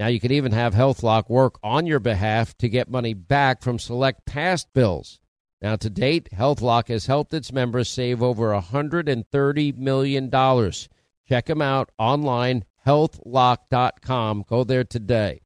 Now you can even have HealthLock work on your behalf to get money back from select past bills. Now to date, HealthLock has helped its members save over $130 million. Check them out online, healthlock.com. Go there today.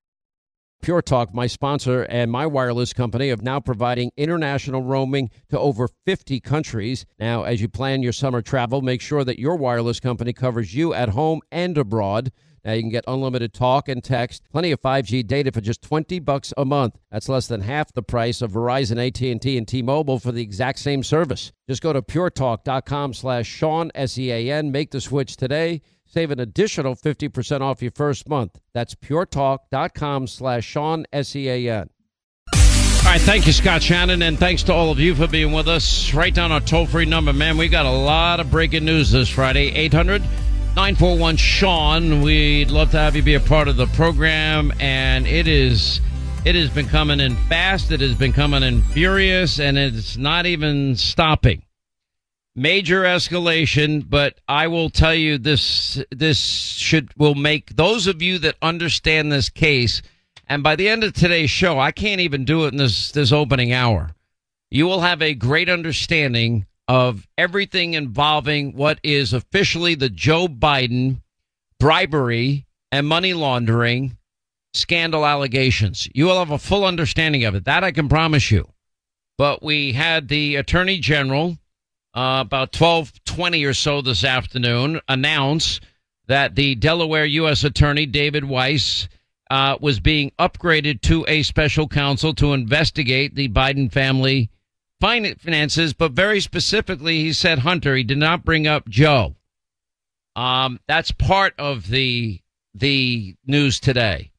Pure Talk, my sponsor and my wireless company, of now providing international roaming to over 50 countries. Now, as you plan your summer travel, make sure that your wireless company covers you at home and abroad. Now you can get unlimited talk and text, plenty of 5G data for just 20 bucks a month. That's less than half the price of Verizon, AT&T, and T-Mobile for the exact same service. Just go to puretalk.com slash Sean, S-E-A-N. Make the switch today. Save an additional 50% off your first month. That's puretalk.com slash Sean, S-E-A-N. All right, thank you, Scott Shannon, and thanks to all of you for being with us. Write down our toll-free number, man. We got a lot of breaking news this Friday. 800- 941 Sean. We'd love to have you be a part of the program. And it is, it has been coming in fast. It has been coming in furious and it's not even stopping. Major escalation, but I will tell you this, this should, will make those of you that understand this case. And by the end of today's show, I can't even do it in this, this opening hour. You will have a great understanding of everything involving what is officially the Joe Biden bribery and money laundering scandal allegations. You will have a full understanding of it. That I can promise you. But we had the attorney general uh, about 1220 or so this afternoon announce that the Delaware U.S. attorney David Weiss uh, was being upgraded to a special counsel to investigate the Biden family finances, but very specifically, he said Hunter. He did not bring up Joe. Um, that's part of the the news today.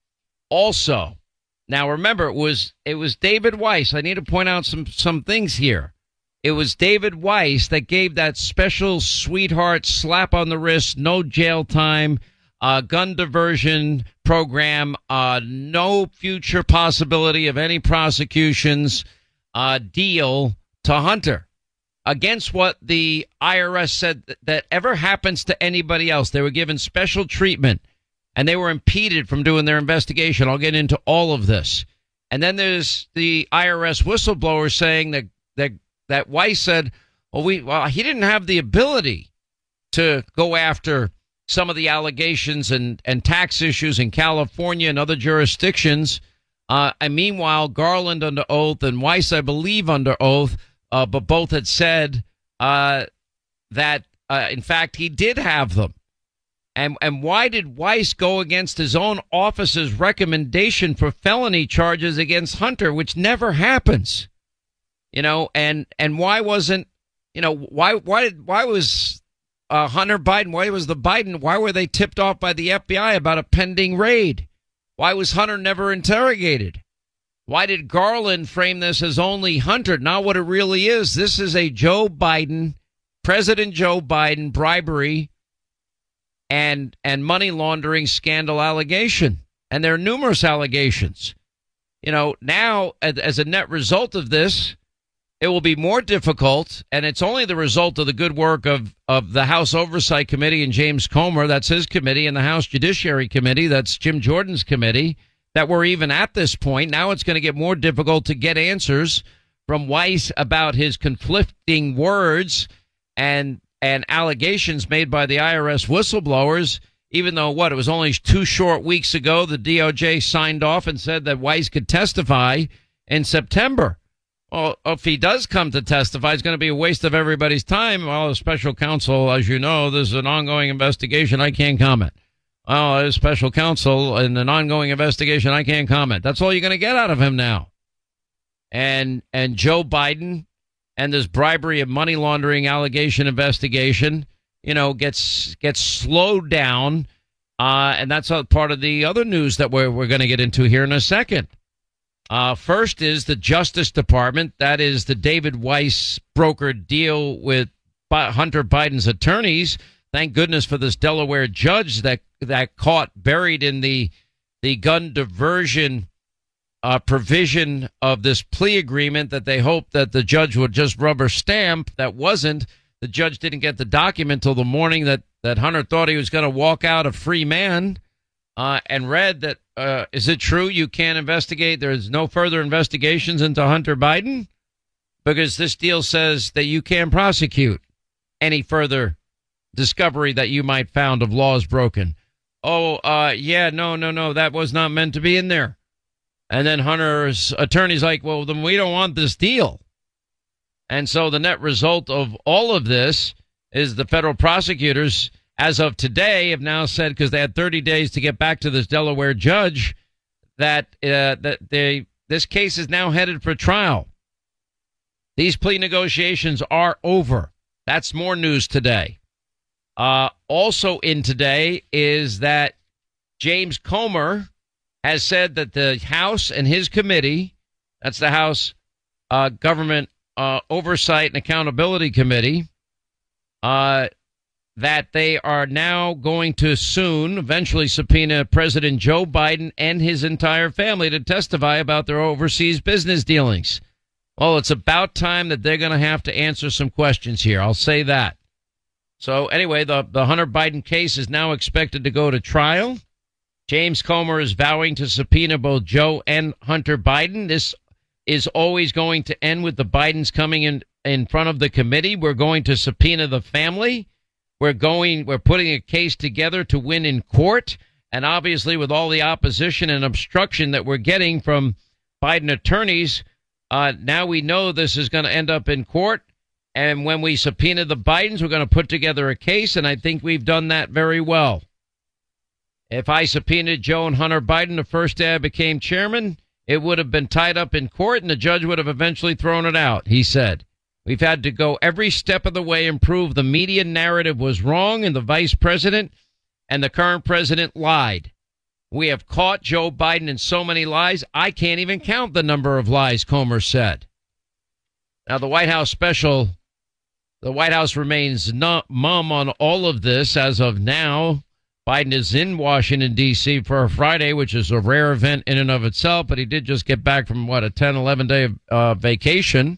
Also, now remember, it was it was David Weiss. I need to point out some some things here. It was David Weiss that gave that special sweetheart slap on the wrist, no jail time, uh, gun diversion program, uh, no future possibility of any prosecutions uh, deal to Hunter against what the IRS said that ever happens to anybody else. They were given special treatment and they were impeded from doing their investigation. I'll get into all of this. And then there's the IRS whistleblower saying that that that Weiss said, "Well, we well he didn't have the ability to go after some of the allegations and and tax issues in California and other jurisdictions." Uh, and meanwhile, Garland under oath and Weiss, I believe, under oath, uh, but both had said uh, that, uh, in fact, he did have them. And and why did Weiss go against his own office's recommendation for felony charges against Hunter, which never happens? You know, and and why wasn't you know why why did why was uh, Hunter Biden? Why was the Biden? Why were they tipped off by the FBI about a pending raid? Why was Hunter never interrogated? Why did Garland frame this as only Hunter, not what it really is? This is a Joe Biden, President Joe Biden bribery and and money laundering scandal allegation. And there are numerous allegations. You know, now as a net result of this, it will be more difficult, and it's only the result of the good work of, of the House Oversight Committee and James Comer, that's his committee, and the House Judiciary Committee, that's Jim Jordan's committee, that we're even at this point. Now it's going to get more difficult to get answers from Weiss about his conflicting words and and allegations made by the IRS whistleblowers. Even though what it was only two short weeks ago, the DOJ signed off and said that Weiss could testify in September. Well, if he does come to testify, it's going to be a waste of everybody's time. Well, a special counsel, as you know, there's an ongoing investigation. I can't comment. Oh, a special counsel in an ongoing investigation. I can't comment. That's all you're going to get out of him now. And and Joe Biden and this bribery and money laundering allegation investigation, you know, gets gets slowed down. Uh, and that's part of the other news that we're we're going to get into here in a second. Uh, first is the Justice Department. That is the David Weiss brokered deal with Hunter Biden's attorneys. Thank goodness for this Delaware judge that that caught buried in the the gun diversion uh, provision of this plea agreement that they hoped that the judge would just rubber stamp. That wasn't. The judge didn't get the document till the morning that that Hunter thought he was going to walk out a free man uh, and read that uh, is it true you can't investigate? There's no further investigations into Hunter Biden because this deal says that you can prosecute any further discovery that you might found of laws broken. Oh, uh, yeah, no, no, no, that was not meant to be in there. And then Hunter's attorney's like, well, then we don't want this deal. And so the net result of all of this is the federal prosecutors as of today, have now said because they had 30 days to get back to this Delaware judge that uh, that they this case is now headed for trial. These plea negotiations are over. That's more news today. Uh, also in today is that James Comer has said that the House and his committee, that's the House uh, Government uh, Oversight and Accountability Committee, uh, that they are now going to soon eventually subpoena President Joe Biden and his entire family to testify about their overseas business dealings. Well, it's about time that they're going to have to answer some questions here. I'll say that. So anyway, the, the Hunter Biden case is now expected to go to trial. James Comer is vowing to subpoena both Joe and Hunter Biden. This is always going to end with the Bidens coming in in front of the committee. We're going to subpoena the family. We're going, we're putting a case together to win in court. And obviously, with all the opposition and obstruction that we're getting from Biden attorneys, uh, now we know this is going to end up in court. And when we subpoena the Bidens, we're going to put together a case. And I think we've done that very well. If I subpoenaed Joe and Hunter Biden the first day I became chairman, it would have been tied up in court and the judge would have eventually thrown it out, he said. We've had to go every step of the way and prove the media narrative was wrong and the vice president and the current president lied. We have caught Joe Biden in so many lies, I can't even count the number of lies Comer said. Now, the White House special, the White House remains mum on all of this as of now. Biden is in Washington, D.C. for a Friday, which is a rare event in and of itself, but he did just get back from what, a 10, 11 day uh, vacation.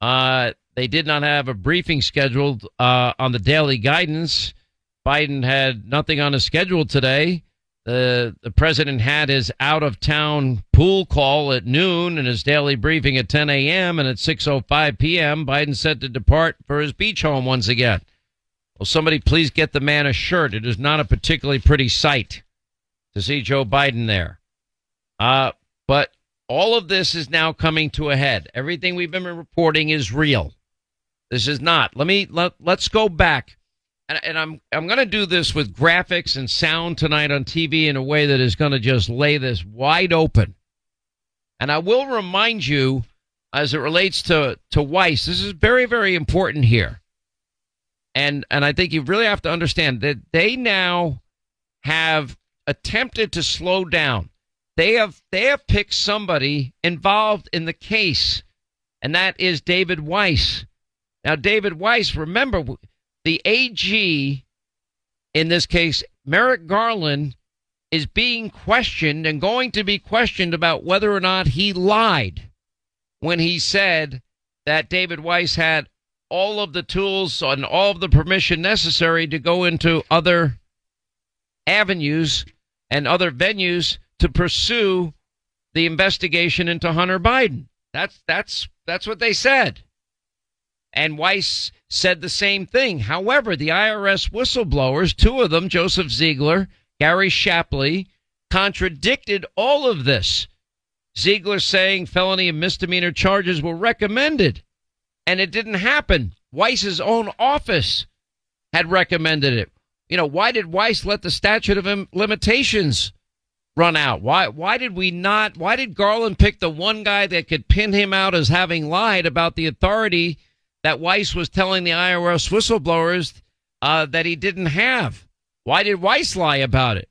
Uh, they did not have a briefing scheduled uh, on the daily guidance. Biden had nothing on his schedule today. The the president had his out of town pool call at noon and his daily briefing at 10 a.m. and at 6:05 p.m. Biden set to depart for his beach home once again. Will somebody please get the man a shirt? It is not a particularly pretty sight to see Joe Biden there. Uh, but all of this is now coming to a head. Everything we've been reporting is real. This is not. Let me let, let's go back. And, and I'm I'm going to do this with graphics and sound tonight on TV in a way that is going to just lay this wide open. And I will remind you as it relates to to Weiss, this is very very important here. And and I think you really have to understand that they now have attempted to slow down they have they have picked somebody involved in the case, and that is David Weiss. Now, David Weiss, remember the AG in this case, Merrick Garland, is being questioned and going to be questioned about whether or not he lied when he said that David Weiss had all of the tools and all of the permission necessary to go into other avenues and other venues to pursue the investigation into Hunter Biden. That's that's that's what they said. And Weiss said the same thing. However, the IRS whistleblowers, two of them, Joseph Ziegler, Gary Shapley, contradicted all of this. Ziegler saying felony and misdemeanor charges were recommended, and it didn't happen. Weiss's own office had recommended it. You know, why did Weiss let the statute of limitations run out? Why why did we not why did Garland pick the one guy that could pin him out as having lied about the authority that Weiss was telling the IRS whistleblowers uh, that he didn't have? Why did Weiss lie about it?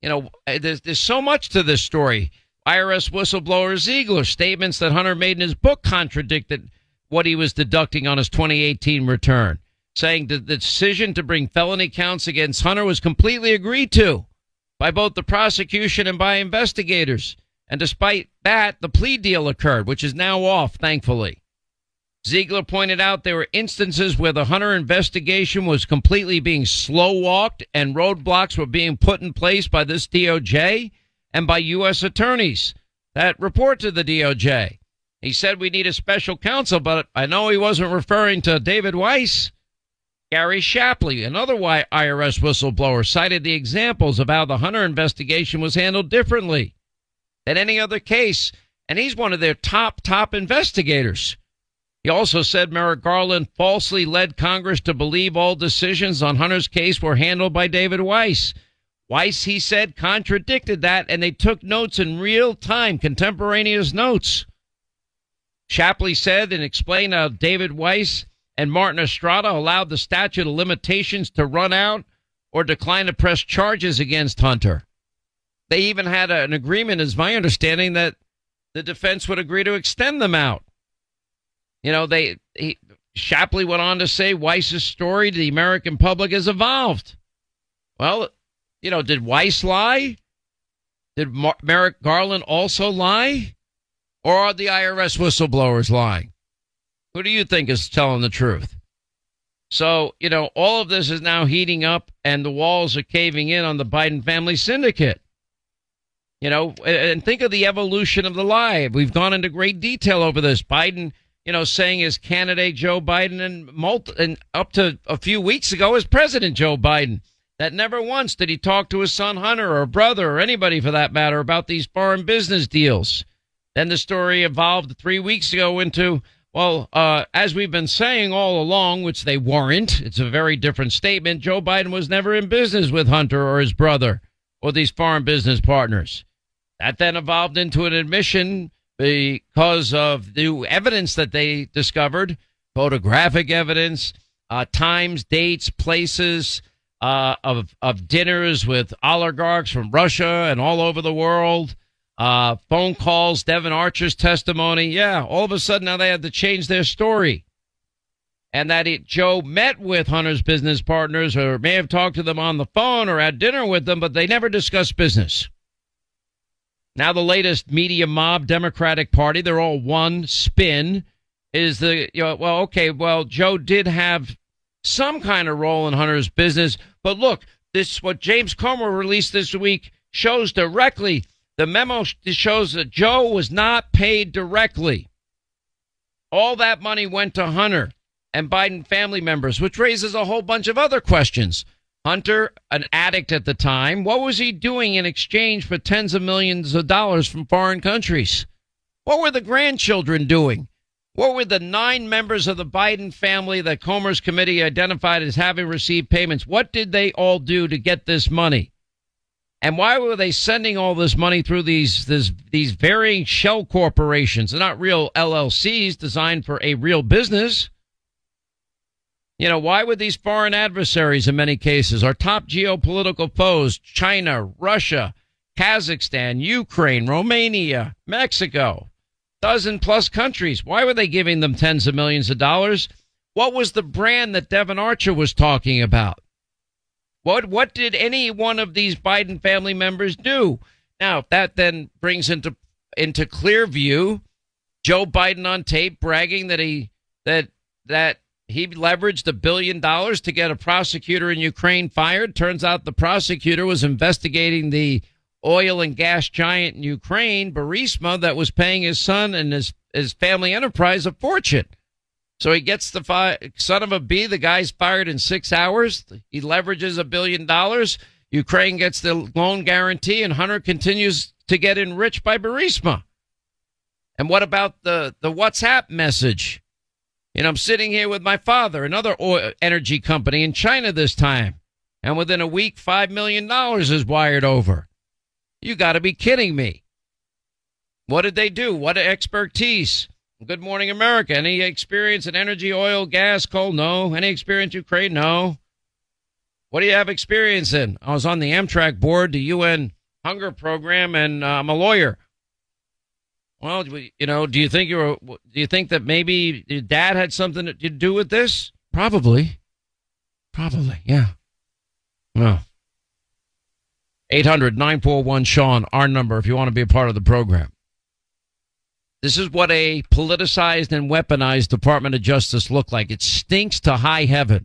You know, uh, there's, there's so much to this story. IRS whistleblower Ziegler statements that Hunter made in his book contradicted what he was deducting on his 2018 return, saying that the decision to bring felony counts against Hunter was completely agreed to by both the prosecution and by investigators. And despite that, the plea deal occurred, which is now off, thankfully. Ziegler pointed out there were instances where the Hunter investigation was completely being slow walked and roadblocks were being put in place by this DOJ and by U.S. attorneys that report to the DOJ. He said we need a special counsel, but I know he wasn't referring to David Weiss. Gary Shapley, another IRS whistleblower, cited the examples of how the Hunter investigation was handled differently than any other case, and he's one of their top, top investigators. He also said Merrick Garland falsely led Congress to believe all decisions on Hunter's case were handled by David Weiss. Weiss, he said, contradicted that, and they took notes in real time, contemporaneous notes. Shapley said and explained how David Weiss and Martin Estrada allowed the statute of limitations to run out or declined to press charges against Hunter. They even had an agreement, as my understanding, that the defense would agree to extend them out. You know, they he, Shapley went on to say Weiss's story to the American public has evolved. Well, you know, did Weiss lie? Did Mar- Merrick Garland also lie? Or are the IRS whistleblowers lying? Who do you think is telling the truth? So, you know, all of this is now heating up and the walls are caving in on the Biden family syndicate. You know, and think of the evolution of the lie. We've gone into great detail over this. Biden you know, saying his candidate Joe Biden and, multi- and up to a few weeks ago as President Joe Biden. That never once did he talk to his son Hunter or brother or anybody for that matter about these foreign business deals. Then the story evolved three weeks ago into, well, uh, as we've been saying all along, which they weren't, it's a very different statement. Joe Biden was never in business with Hunter or his brother or these foreign business partners. That then evolved into an admission because of the evidence that they discovered photographic evidence, uh, times, dates, places uh, of, of dinners with oligarchs from Russia and all over the world. Uh, phone calls, Devon Archer's testimony. Yeah, all of a sudden now they had to change their story. And that it, Joe met with Hunter's business partners or may have talked to them on the phone or had dinner with them, but they never discussed business. Now, the latest media mob Democratic Party, they're all one spin, is the, you know, well, okay, well, Joe did have some kind of role in Hunter's business, but look, this, what James Comer released this week shows directly, the memo shows that Joe was not paid directly. All that money went to Hunter and Biden family members, which raises a whole bunch of other questions. Hunter, an addict at the time, what was he doing in exchange for tens of millions of dollars from foreign countries? What were the grandchildren doing? What were the nine members of the Biden family that Comer's committee identified as having received payments? What did they all do to get this money? And why were they sending all this money through these this, these varying shell corporations? They're not real LLCs designed for a real business. You know, why would these foreign adversaries in many cases, our top geopolitical foes, China, Russia, Kazakhstan, Ukraine, Romania, Mexico, dozen plus countries, why were they giving them tens of millions of dollars? What was the brand that Devon Archer was talking about? What what did any one of these Biden family members do? Now, that then brings into into clear view Joe Biden on tape bragging that he that that he leveraged a billion dollars to get a prosecutor in Ukraine fired. Turns out the prosecutor was investigating the oil and gas giant in Ukraine, Burisma, that was paying his son and his his family enterprise a fortune. So he gets the fi- son of a B. The guy's fired in six hours. He leverages a billion dollars. Ukraine gets the loan guarantee, and Hunter continues to get enriched by Burisma. And what about the, the WhatsApp message? Know, I'm sitting here with my father, another oil energy company in China this time. And within a week, $5 million is wired over. You got to be kidding me. What did they do? What expertise? Good Morning America. Any experience in energy, oil, gas, coal? No. Any experience Ukraine? No. What do you have experience in? I was on the Amtrak board, the UN hunger program, and uh, I'm a lawyer. Well, you know, do you think you're? Do you think that maybe your dad had something to do with this? Probably. Probably, yeah. Well, 800 941 Sean, our number, if you want to be a part of the program. This is what a politicized and weaponized Department of Justice look like. It stinks to high heaven.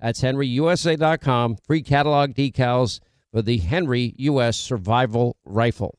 That's henryusa.com. Free catalog decals for the Henry U.S. Survival Rifle.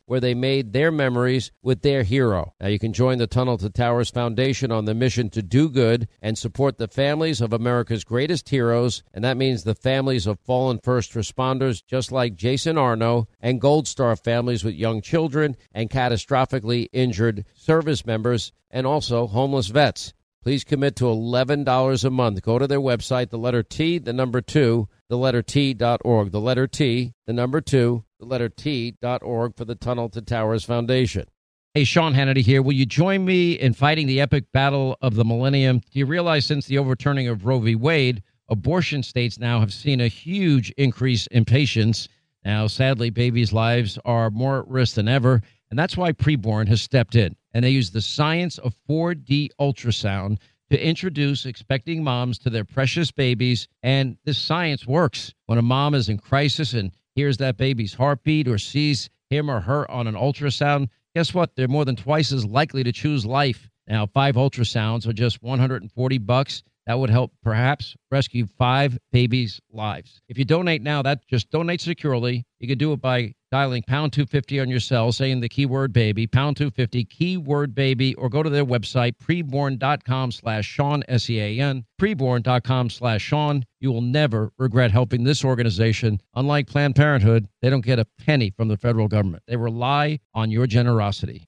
where they made their memories with their hero. Now you can join the Tunnel to Towers Foundation on the mission to do good and support the families of America's greatest heroes, and that means the families of fallen first responders just like Jason Arno and Gold Star families with young children and catastrophically injured service members and also homeless vets. Please commit to $11 a month. Go to their website, the letter T, the number two, the letter T.org. The letter T, the number two, the letter org for the Tunnel to Towers Foundation. Hey, Sean Hannity here. Will you join me in fighting the epic battle of the millennium? Do you realize since the overturning of Roe v. Wade, abortion states now have seen a huge increase in patients? Now, sadly, babies' lives are more at risk than ever, and that's why Preborn has stepped in. And they use the science of 4D ultrasound to introduce expecting moms to their precious babies. And this science works. When a mom is in crisis and hears that baby's heartbeat or sees him or her on an ultrasound, guess what? They're more than twice as likely to choose life. Now, five ultrasounds are just 140 bucks. That would help perhaps rescue five babies' lives. If you donate now, that just donate securely. You can do it by dialing pound 250 on your cell, saying the keyword baby, pound 250, keyword baby, or go to their website, preborn.com slash Sean, S E A N, preborn.com slash Sean. You will never regret helping this organization. Unlike Planned Parenthood, they don't get a penny from the federal government. They rely on your generosity.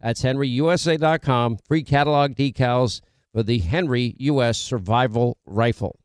That's henryusa.com. Free catalog decals for the Henry U.S. Survival Rifle.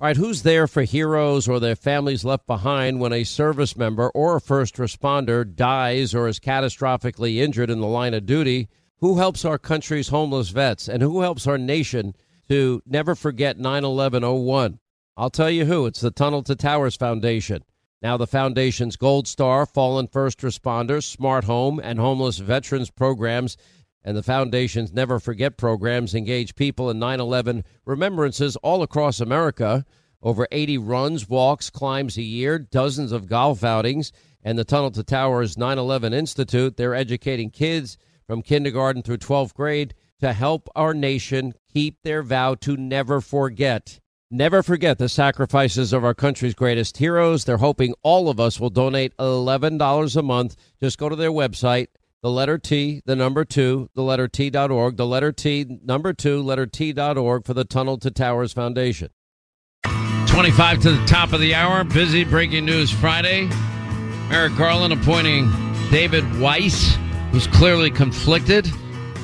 All right, who's there for heroes or their families left behind when a service member or a first responder dies or is catastrophically injured in the line of duty? Who helps our country's homeless vets and who helps our nation to never forget 9 11 01? I'll tell you who. It's the Tunnel to Towers Foundation. Now, the Foundation's Gold Star, Fallen First Responders, Smart Home, and Homeless Veterans programs and the Foundation's Never Forget programs engage people in 9 11 remembrances all across America. Over 80 runs, walks, climbs a year, dozens of golf outings, and the Tunnel to Towers 9 11 Institute. They're educating kids from kindergarten through 12th grade to help our nation keep their vow to never forget. Never forget the sacrifices of our country's greatest heroes. They're hoping all of us will donate $11 a month. Just go to their website, the letter T, the number two, the letter T.org, the letter T, number two, letter T.org for the Tunnel to Towers Foundation. 25 to the top of the hour. Busy breaking news Friday. Merrick Garland appointing David Weiss, who's clearly conflicted,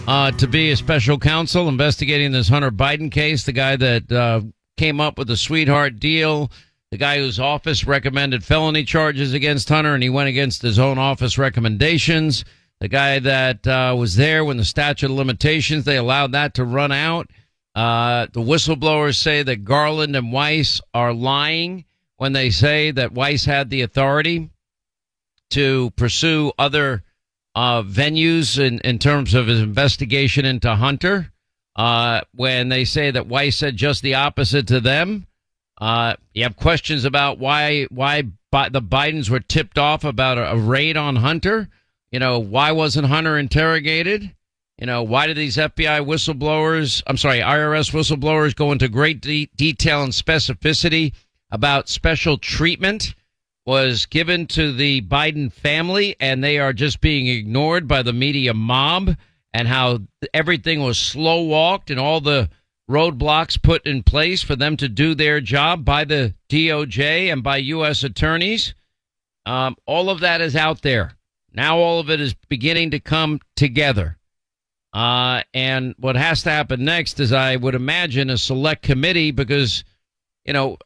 uh, to be a special counsel investigating this Hunter Biden case, the guy that uh, came up with a sweetheart deal. The guy whose office recommended felony charges against Hunter, and he went against his own office recommendations. The guy that uh, was there when the statute of limitations, they allowed that to run out. Uh, the whistleblowers say that Garland and Weiss are lying when they say that Weiss had the authority to pursue other uh, venues in, in terms of his investigation into Hunter. Uh, when they say that Weiss said just the opposite to them. Uh, you have questions about why why Bi- the Bidens were tipped off about a, a, raid on Hunter. You know, why wasn't Hunter interrogated? You know, why did these FBI whistleblowers, I'm sorry, IRS whistleblowers go into great de- detail and specificity about special treatment was given to the Biden family and they are just being ignored by the media mob? And how everything was slow walked and all the roadblocks put in place for them to do their job by the DOJ and by U.S. attorneys. Um, all of that is out there. Now all of it is beginning to come together. Uh, and what has to happen next is, I would imagine, a select committee because, you know,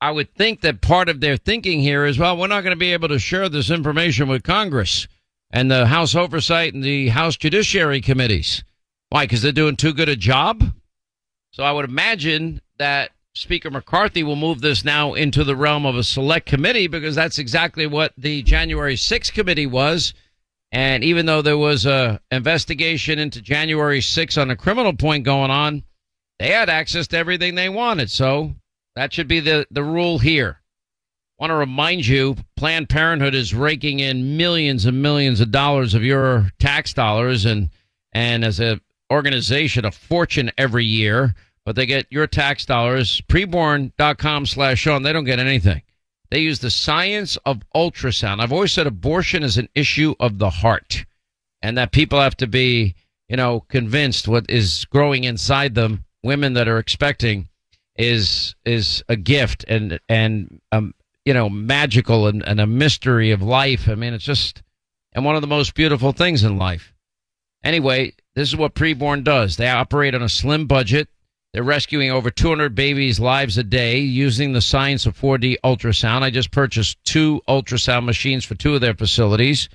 I would think that part of their thinking here is, well, we're not going to be able to share this information with Congress and the House Oversight and the House Judiciary Committees. Why? Because they're doing too good a job? So I would imagine that Speaker McCarthy will move this now into the realm of a select committee because that's exactly what the January 6th committee was. And even though there was a investigation into January 6th on a criminal point going on, they had access to everything they wanted. So that should be the, the rule here want to remind you Planned Parenthood is raking in millions and millions of dollars of your tax dollars and and as an organization a fortune every year, but they get your tax dollars. Preborn.com slash Sean, they don't get anything. They use the science of ultrasound. I've always said abortion is an issue of the heart and that people have to be you know, convinced what is growing inside them, women that are expecting, is is a gift and and um, you know magical and, and a mystery of life. I mean, it's just and one of the most beautiful things in life. Anyway, this is what preborn does. They operate on a slim budget. They're rescuing over 200 babies' lives a day using the science of 4D ultrasound. I just purchased two ultrasound machines for two of their facilities.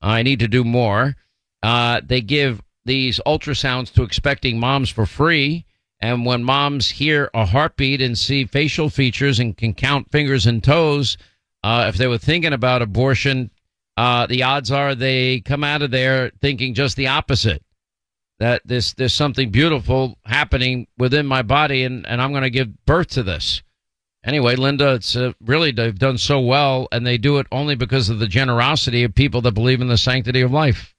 I need to do more. Uh, they give these ultrasounds to expecting moms for free. And when moms hear a heartbeat and see facial features and can count fingers and toes, uh, if they were thinking about abortion, uh, the odds are they come out of there thinking just the opposite. That this there's something beautiful happening within my body, and, and I'm going to give birth to this. Anyway, Linda, it's uh, really they've done so well, and they do it only because of the generosity of people that believe in the sanctity of life.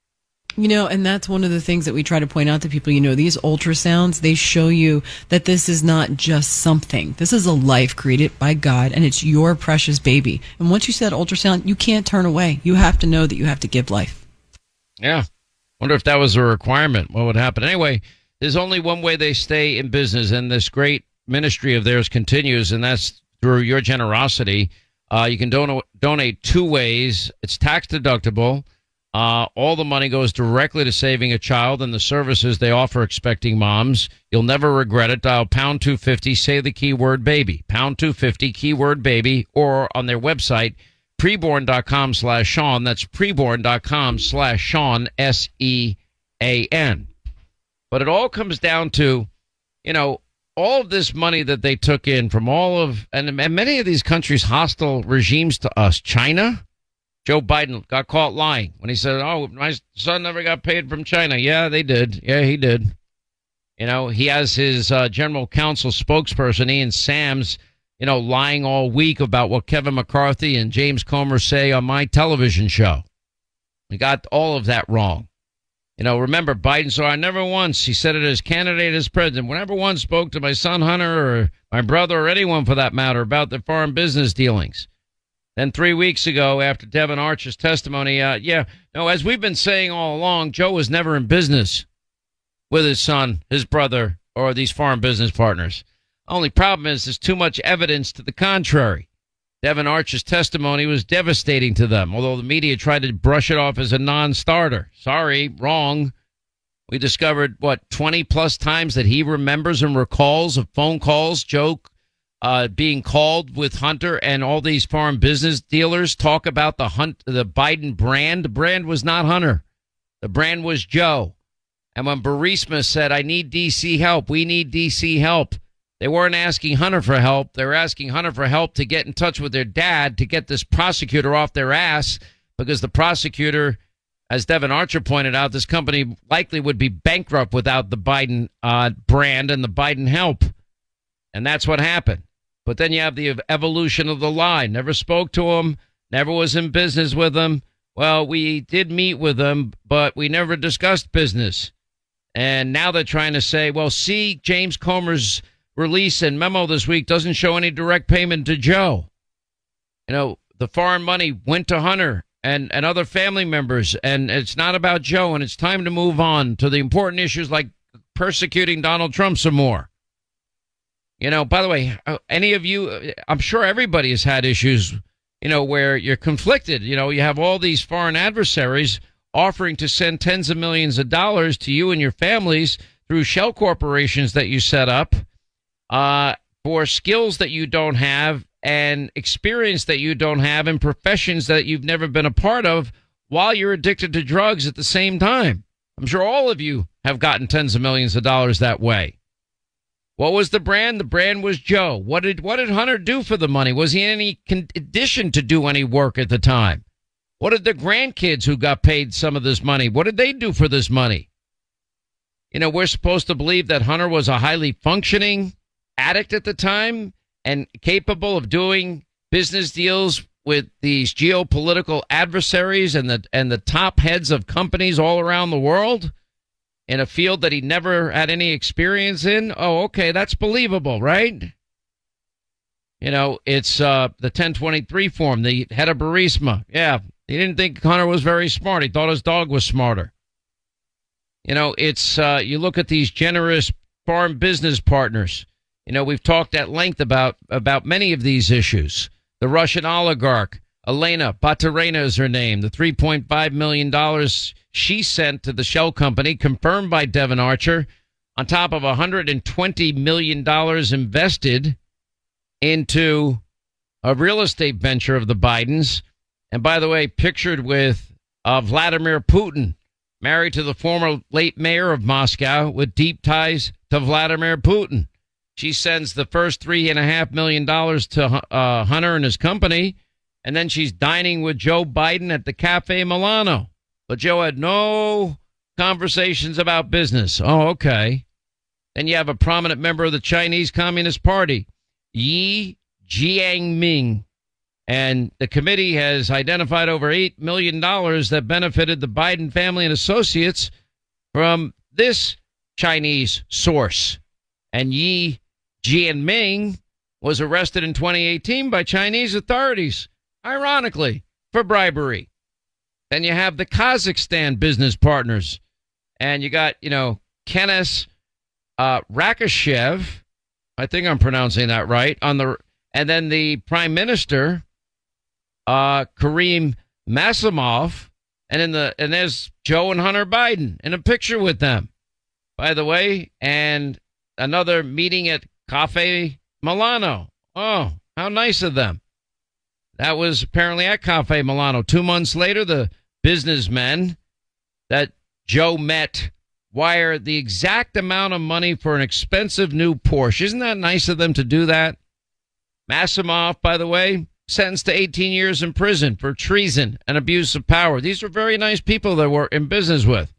You know, and that's one of the things that we try to point out to people. You know, these ultrasounds, they show you that this is not just something. This is a life created by God and it's your precious baby. And once you said ultrasound, you can't turn away. You have to know that you have to give life. Yeah. Wonder if that was a requirement. What would happen? Anyway, there's only one way they stay in business and this great ministry of theirs continues, and that's through your generosity. Uh, you can don- donate two ways. It's tax deductible. Uh, all the money goes directly to saving a child and the services they offer expecting moms. You'll never regret it. Dial pound 250, say the keyword baby, pound 250, keyword baby, or on their website, preborn.com slash Sean. That's preborn.com slash Sean, S E A N. But it all comes down to, you know, all of this money that they took in from all of, and, and many of these countries, hostile regimes to us, China, Joe Biden got caught lying when he said, "Oh, my son never got paid from China." Yeah, they did. Yeah, he did. You know, he has his uh, general counsel spokesperson Ian Sams, you know, lying all week about what Kevin McCarthy and James Comer say on my television show. We got all of that wrong. You know, remember Biden saw I never once, he said it as candidate as president, whenever once spoke to my son Hunter or my brother or anyone for that matter about their foreign business dealings. Then three weeks ago, after Devon Archer's testimony, uh, yeah, no, as we've been saying all along, Joe was never in business with his son, his brother, or these foreign business partners. Only problem is there's too much evidence to the contrary. Devon Archer's testimony was devastating to them, although the media tried to brush it off as a non starter. Sorry, wrong. We discovered, what, 20 plus times that he remembers and recalls of phone calls Joe uh, being called with Hunter and all these foreign business dealers talk about the hunt, the Biden brand. The brand was not Hunter. The brand was Joe. And when Burisma said, I need DC help, we need DC help, they weren't asking Hunter for help. They were asking Hunter for help to get in touch with their dad to get this prosecutor off their ass because the prosecutor, as Devon Archer pointed out, this company likely would be bankrupt without the Biden uh, brand and the Biden help. And that's what happened. But then you have the evolution of the lie. Never spoke to him, never was in business with him. Well, we did meet with him, but we never discussed business. And now they're trying to say, well, see, James Comer's release and memo this week doesn't show any direct payment to Joe. You know, the foreign money went to Hunter and, and other family members, and it's not about Joe, and it's time to move on to the important issues like persecuting Donald Trump some more. You know, by the way, uh, any of you, I'm sure everybody has had issues, you know, where you're conflicted. You know, you have all these foreign adversaries offering to send tens of millions of dollars to you and your families through shell corporations that you set up uh, for skills that you don't have and experience that you don't have and professions that you've never been a part of while you're addicted to drugs at the same time. I'm sure all of you have gotten tens of millions of dollars that way. What was the brand? The brand was Joe. What did what did Hunter do for the money? Was he in any condition to do any work at the time? What did the grandkids who got paid some of this money? What did they do for this money? You know, we're supposed to believe that Hunter was a highly functioning addict at the time and capable of doing business deals with these geopolitical adversaries and the and the top heads of companies all around the world in a field that he never had any experience in. Oh, okay, that's believable, right? You know, it's uh, the 1023 form, the head of Burisma. Yeah, he didn't think Hunter was very smart. He thought his dog was smarter. You know, it's uh, you look at these generous farm business partners. You know, we've talked at length about about many of these issues. The Russian oligarch Elena Baturina is her name. The three point five million dollars she sent to the shell company, confirmed by Devon Archer, on top of hundred and twenty million dollars invested into a real estate venture of the Bidens. And by the way, pictured with uh, Vladimir Putin, married to the former late mayor of Moscow with deep ties to Vladimir Putin. She sends the first three and a half million dollars to uh, Hunter and his company, and then she's dining with Joe Biden at the Cafe Milano. But Joe had no conversations about business. Oh, okay. Then you have a prominent member of the Chinese Communist Party, Yi Jianming. And the committee has identified over $8 million that benefited the Biden family and associates from this Chinese source. And Yi Jianming was arrested in 2018 by Chinese authorities, ironically, for bribery. Then you have the Kazakhstan business partners. And you got, you know, Kenneth uh, Rakishev. I think I'm pronouncing that right. On the and then the prime minister, uh, Karim Masimov, and in the and there's Joe and Hunter Biden in a picture with them, by the way, and another meeting at Cafe Milano. Oh, how nice of them. That was apparently at Cafe Milano. Two months later, the businessmen that Joe met wire the exact amount of money for an expensive new Porsche. Isn't that nice of them to do that? Masimov, by the way, sentenced to 18 years in prison for treason and abuse of power. These were very nice people that were in business with.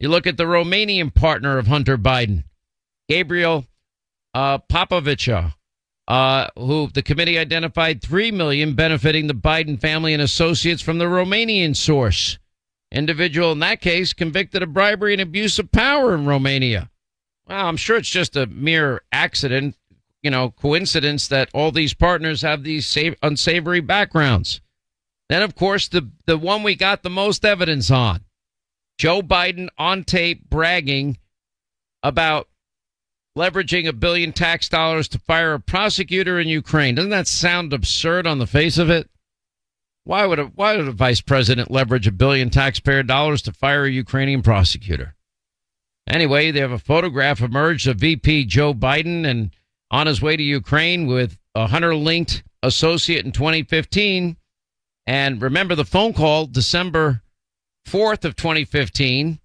You look at the Romanian partner of Hunter Biden, Gabriel uh, Popoviciu, uh, who the committee identified three million benefiting the Biden family and associates from the Romanian source. Individual in that case convicted of bribery and abuse of power in Romania. Well, I'm sure it's just a mere accident you know, coincidence that all these partners have these unsavory backgrounds. Then, of course, the, the one we got the most evidence on Joe Biden on tape bragging about leveraging a billion tax dollars to fire a prosecutor in Ukraine. Doesn't that sound absurd on the face of it? Why would a, why would a vice president leverage a billion taxpayer dollars to fire a Ukrainian prosecutor? Anyway, they have a photograph emerged of VP Joe Biden and on his way to Ukraine with a Hunter linked associate in 2015. And remember the phone call December 4th of 2015.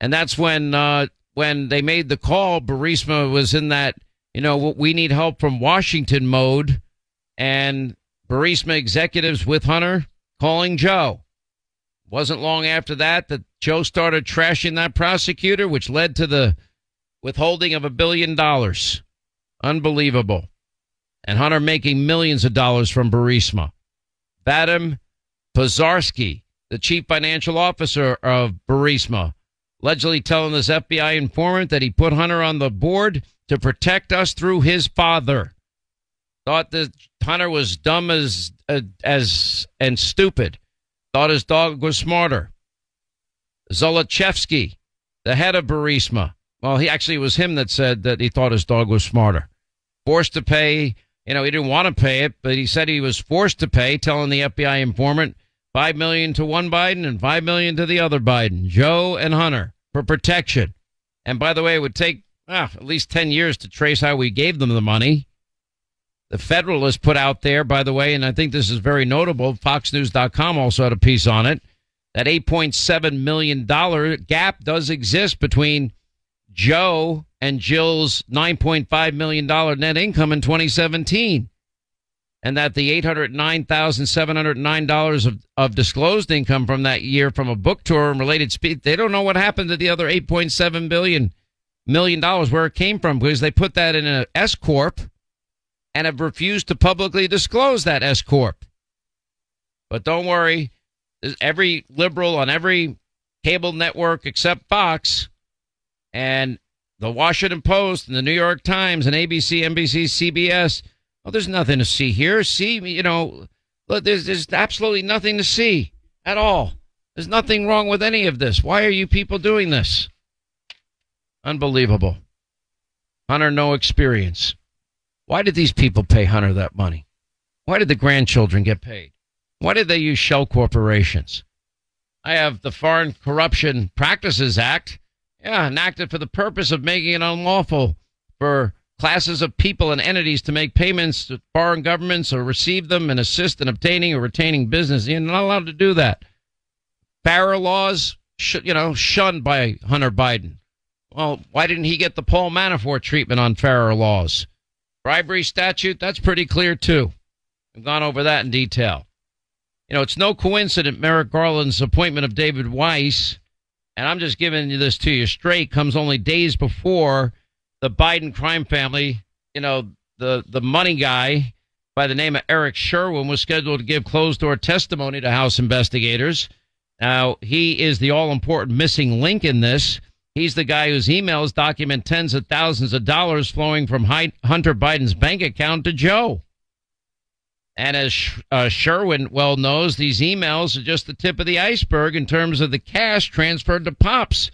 And that's when, uh, when they made the call, Burisma was in that, you know, we need help from Washington mode. And Burisma executives with Hunter calling Joe. Wasn't long after that that Joe started trashing that prosecutor, which led to the withholding of a billion dollars. Unbelievable. And Hunter making millions of dollars from Burisma. Vadim Pozharsky, the chief financial officer of Burisma, allegedly telling this FBI informant that he put Hunter on the board to protect us through his father. Thought that Hunter was dumb as uh, as and stupid. Thought his dog was smarter. Zlochevsky, the head of Burisma. Well, he actually was him that said that he thought his dog was smarter forced to pay. You know, he didn't want to pay it, but he said he was forced to pay, telling the FBI informant five million to one Biden and five million to the other Biden, Joe and Hunter, for protection. And by the way, it would take ah, at least ten years to trace how we gave them the money. The Federalist put out there, by the way, and I think this is very notable. FoxNews.com also had a piece on it. That $8.7 million gap does exist between Joe and Jill's $9.5 million net income in 2017. And that the $809,709 of, of disclosed income from that year from a book tour and related speed, they don't know what happened to the other $8.7 billion million dollars where it came from because they put that in an S corp and have refused to publicly disclose that S corp. But don't worry, every liberal on every cable network except Fox and the Washington Post and the New York Times and ABC, NBC, CBS. Well, there's nothing to see here. See, you know, look, there's, there's absolutely nothing to see at all. There's nothing wrong with any of this. Why are you people doing this? Unbelievable. Hunter, no experience. Why did these people pay Hunter that money? Why did the grandchildren get paid? Why did they use shell corporations? I have the Foreign Corruption Practices Act, yeah, enacted for the purpose of making it unlawful for classes of people and entities to make payments to foreign governments or receive them and assist in obtaining or retaining business. You're not allowed to do that. FARA laws, you know, shunned by Hunter Biden. Well, why didn't he get the Paul Manafort treatment on FARA laws? Bribery statute, that's pretty clear too. I've gone over that in detail. You know, it's no coincidence Merrick Garland's appointment of David Weiss, and I'm just giving you this to you straight, comes only days before the Biden crime family, you know, the, the money guy by the name of Eric Schwerin was scheduled to give closed door testimony to House investigators. Now, he is the all important missing link in this. He's the guy whose emails document tens of thousands of dollars flowing from Hunter Biden's bank account to Joe. And as uh, Schwerin well knows, these emails are just the tip of the iceberg in terms of the cash transferred to Pops.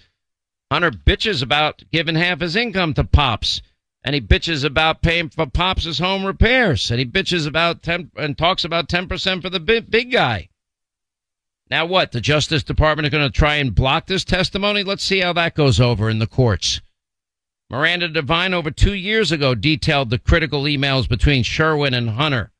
Hunter bitches about giving half his income to Pops. And he bitches about paying for Pops' home repairs. And he bitches about 10 and talks about 10% for the big, big guy. Now what? The Justice Department is going to try and block this testimony? Let's see how that goes over in the courts. Miranda Devine over two years ago detailed the critical emails between Schwerin and Hunter.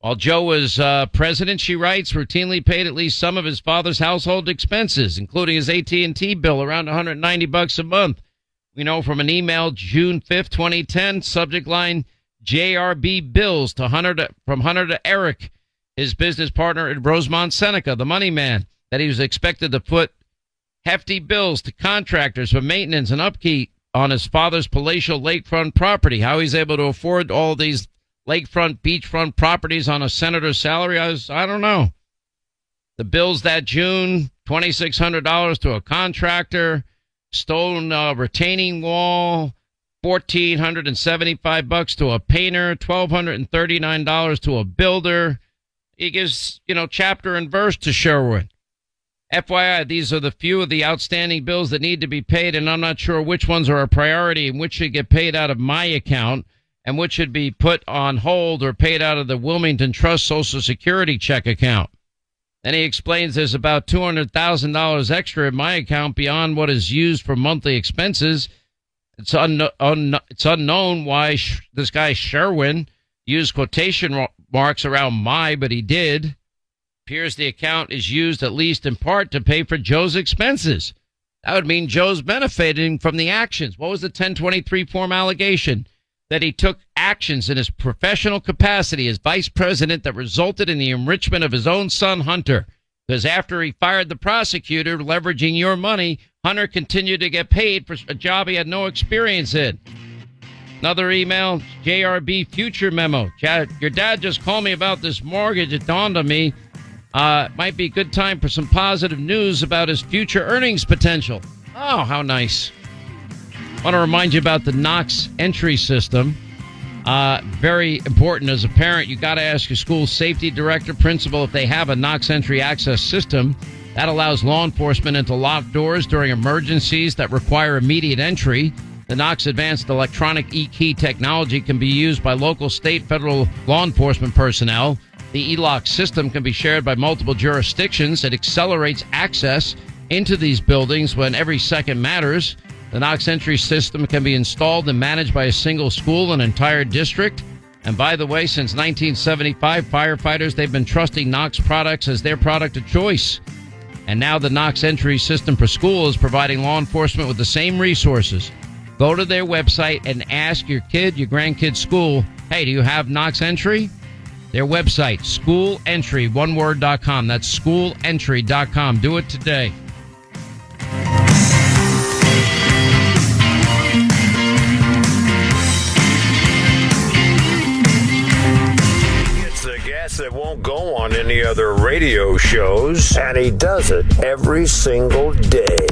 While Joe was uh, president, she writes, routinely paid at least some of his father's household expenses, including his AT&T bill, around 190 bucks a month. We know from an email June 5th, 2010, subject line JRB bills to Hunter to, from Hunter to Eric, his business partner at Rosemont Seneca, the money man, that he was expected to put hefty bills to contractors for maintenance and upkeep on his father's palatial lakefront property. How he's able to afford all these lakefront, beachfront properties on a senator's salary? I, was, I don't know. The bills that June, $2,600 to a contractor, stolen uh, retaining wall, fourteen hundred and seventy-five bucks to a painter, twelve hundred and thirty-nine dollars to a builder. He gives, you know, chapter and verse to Sherwood. FYI, these are the few of the outstanding bills that need to be paid, and I'm not sure which ones are a priority and which should get paid out of my account and which should be put on hold or paid out of the Wilmington Trust Social Security check account. Then he explains there's about $200,000 extra in my account beyond what is used for monthly expenses. It's, un- un- it's unknown why sh- this guy Schwerin used quotation marks around my, but he did. Appears the account is used at least in part to pay for Joe's expenses. That would mean Joe's benefiting from the actions. What was the 1023 form allegation? That he took actions in his professional capacity as vice president that resulted in the enrichment of his own son, Hunter. Because after he fired the prosecutor, leveraging your money, Hunter continued to get paid for a job he had no experience in. Another email, JRB future memo. Chad, Your dad just called me about this mortgage. It dawned on me. Uh, might be a good time for some positive news about his future earnings potential. Oh, how nice. Want to remind you about the Knox entry system. Uh, very important as a parent, you got to ask your school safety director, principal, if they have a Knox entry access system that allows law enforcement into locked doors during emergencies that require immediate entry. The Knox Advanced Electronic E-Key technology can be used by local, state, federal law enforcement personnel. The e-lock system can be shared by multiple jurisdictions. It accelerates access into these buildings when every second matters. The Knox entry system can be installed and managed by a single school and entire district. And by the way, since 1975, firefighters, they've been trusting Knox products as their product of choice. And now the Knox entry system for school is providing law enforcement with the same resources. Go to their website and ask your kid, your grandkid's school, hey, do you have Knox entry? Their website, schoolentry, one. That's schoolentry.com. Do it today. That won't go on any other radio shows, and he does it every single day.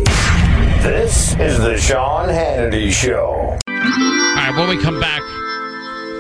This is the Sean Hannity Show. All right, when we come back,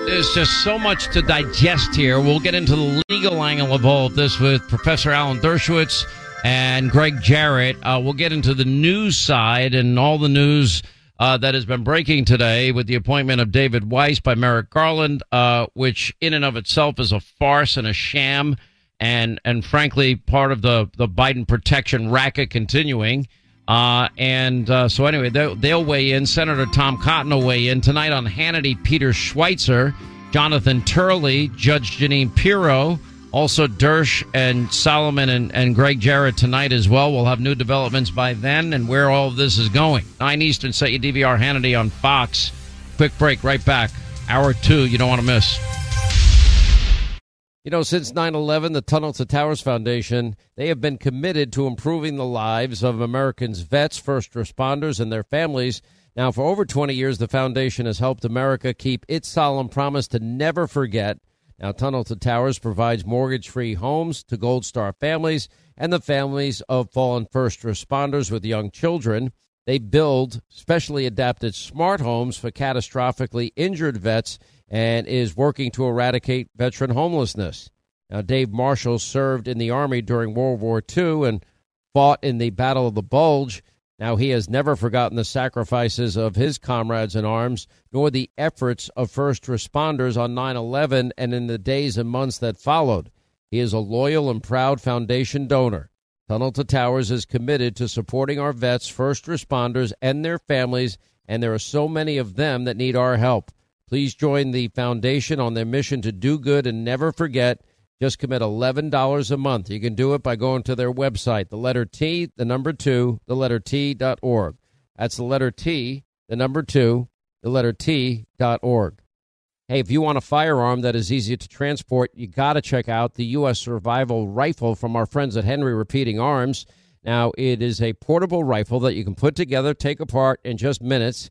there's just so much to digest here. We'll get into the legal angle of all of this with Professor Alan Dershowitz and Gregg Jarrett. Uh, we'll get into the news side and all the news uh, that has been breaking today with the appointment of David Weiss by Merrick Garland, uh, which in and of itself is a farce and a sham, and and frankly part of the the Biden protection racket continuing. Uh, and uh, so anyway, they'll, they'll weigh in. Senator Tom Cotton will weigh in tonight on Hannity. Peter Schweizer, Jonathan Turley, Judge Jeanine Pirro. Also, Dersh and Solomon and, and Gregg Jarrett tonight as well. We'll have new developments by then and where all of this is going. 9 Eastern, set your DVR Hannity on Fox. Quick break, right back. Hour two, you don't want to miss. You know, since 9 11, the Tunnel to Towers Foundation, they have been committed to improving the lives of Americans' vets, first responders, and their families. Now, for over 20 years, the foundation has helped America keep its solemn promise to never forget now, Tunnel to Towers provides mortgage free homes to Gold Star families and the families of fallen first responders with young children. They build specially adapted smart homes for catastrophically injured vets and is working to eradicate veteran homelessness. Now, Dave Marshall served in the Army during World War II and fought in the Battle of the Bulge. Now, he has never forgotten the sacrifices of his comrades in arms, nor the efforts of first responders on 9 11 and in the days and months that followed. He is a loyal and proud foundation donor. Tunnel to Towers is committed to supporting our vets, first responders, and their families, and there are so many of them that need our help. Please join the foundation on their mission to do good and never forget. Just commit $11 a month. You can do it by going to their website, the letter T, the number two, the letter T dot org. That's the letter T, the number two, the letter T dot org. Hey, if you want a firearm that is easy to transport, you got to check out the U.S. Survival Rifle from our friends at Henry Repeating Arms. Now, it is a portable rifle that you can put together, take apart in just minutes.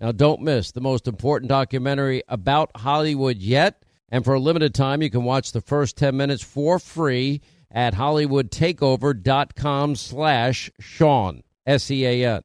Now, don't miss the most important documentary about Hollywood yet. And for a limited time, you can watch the first 10 minutes for free at hollywoodtakeover.com slash Sean, S-E-A-N.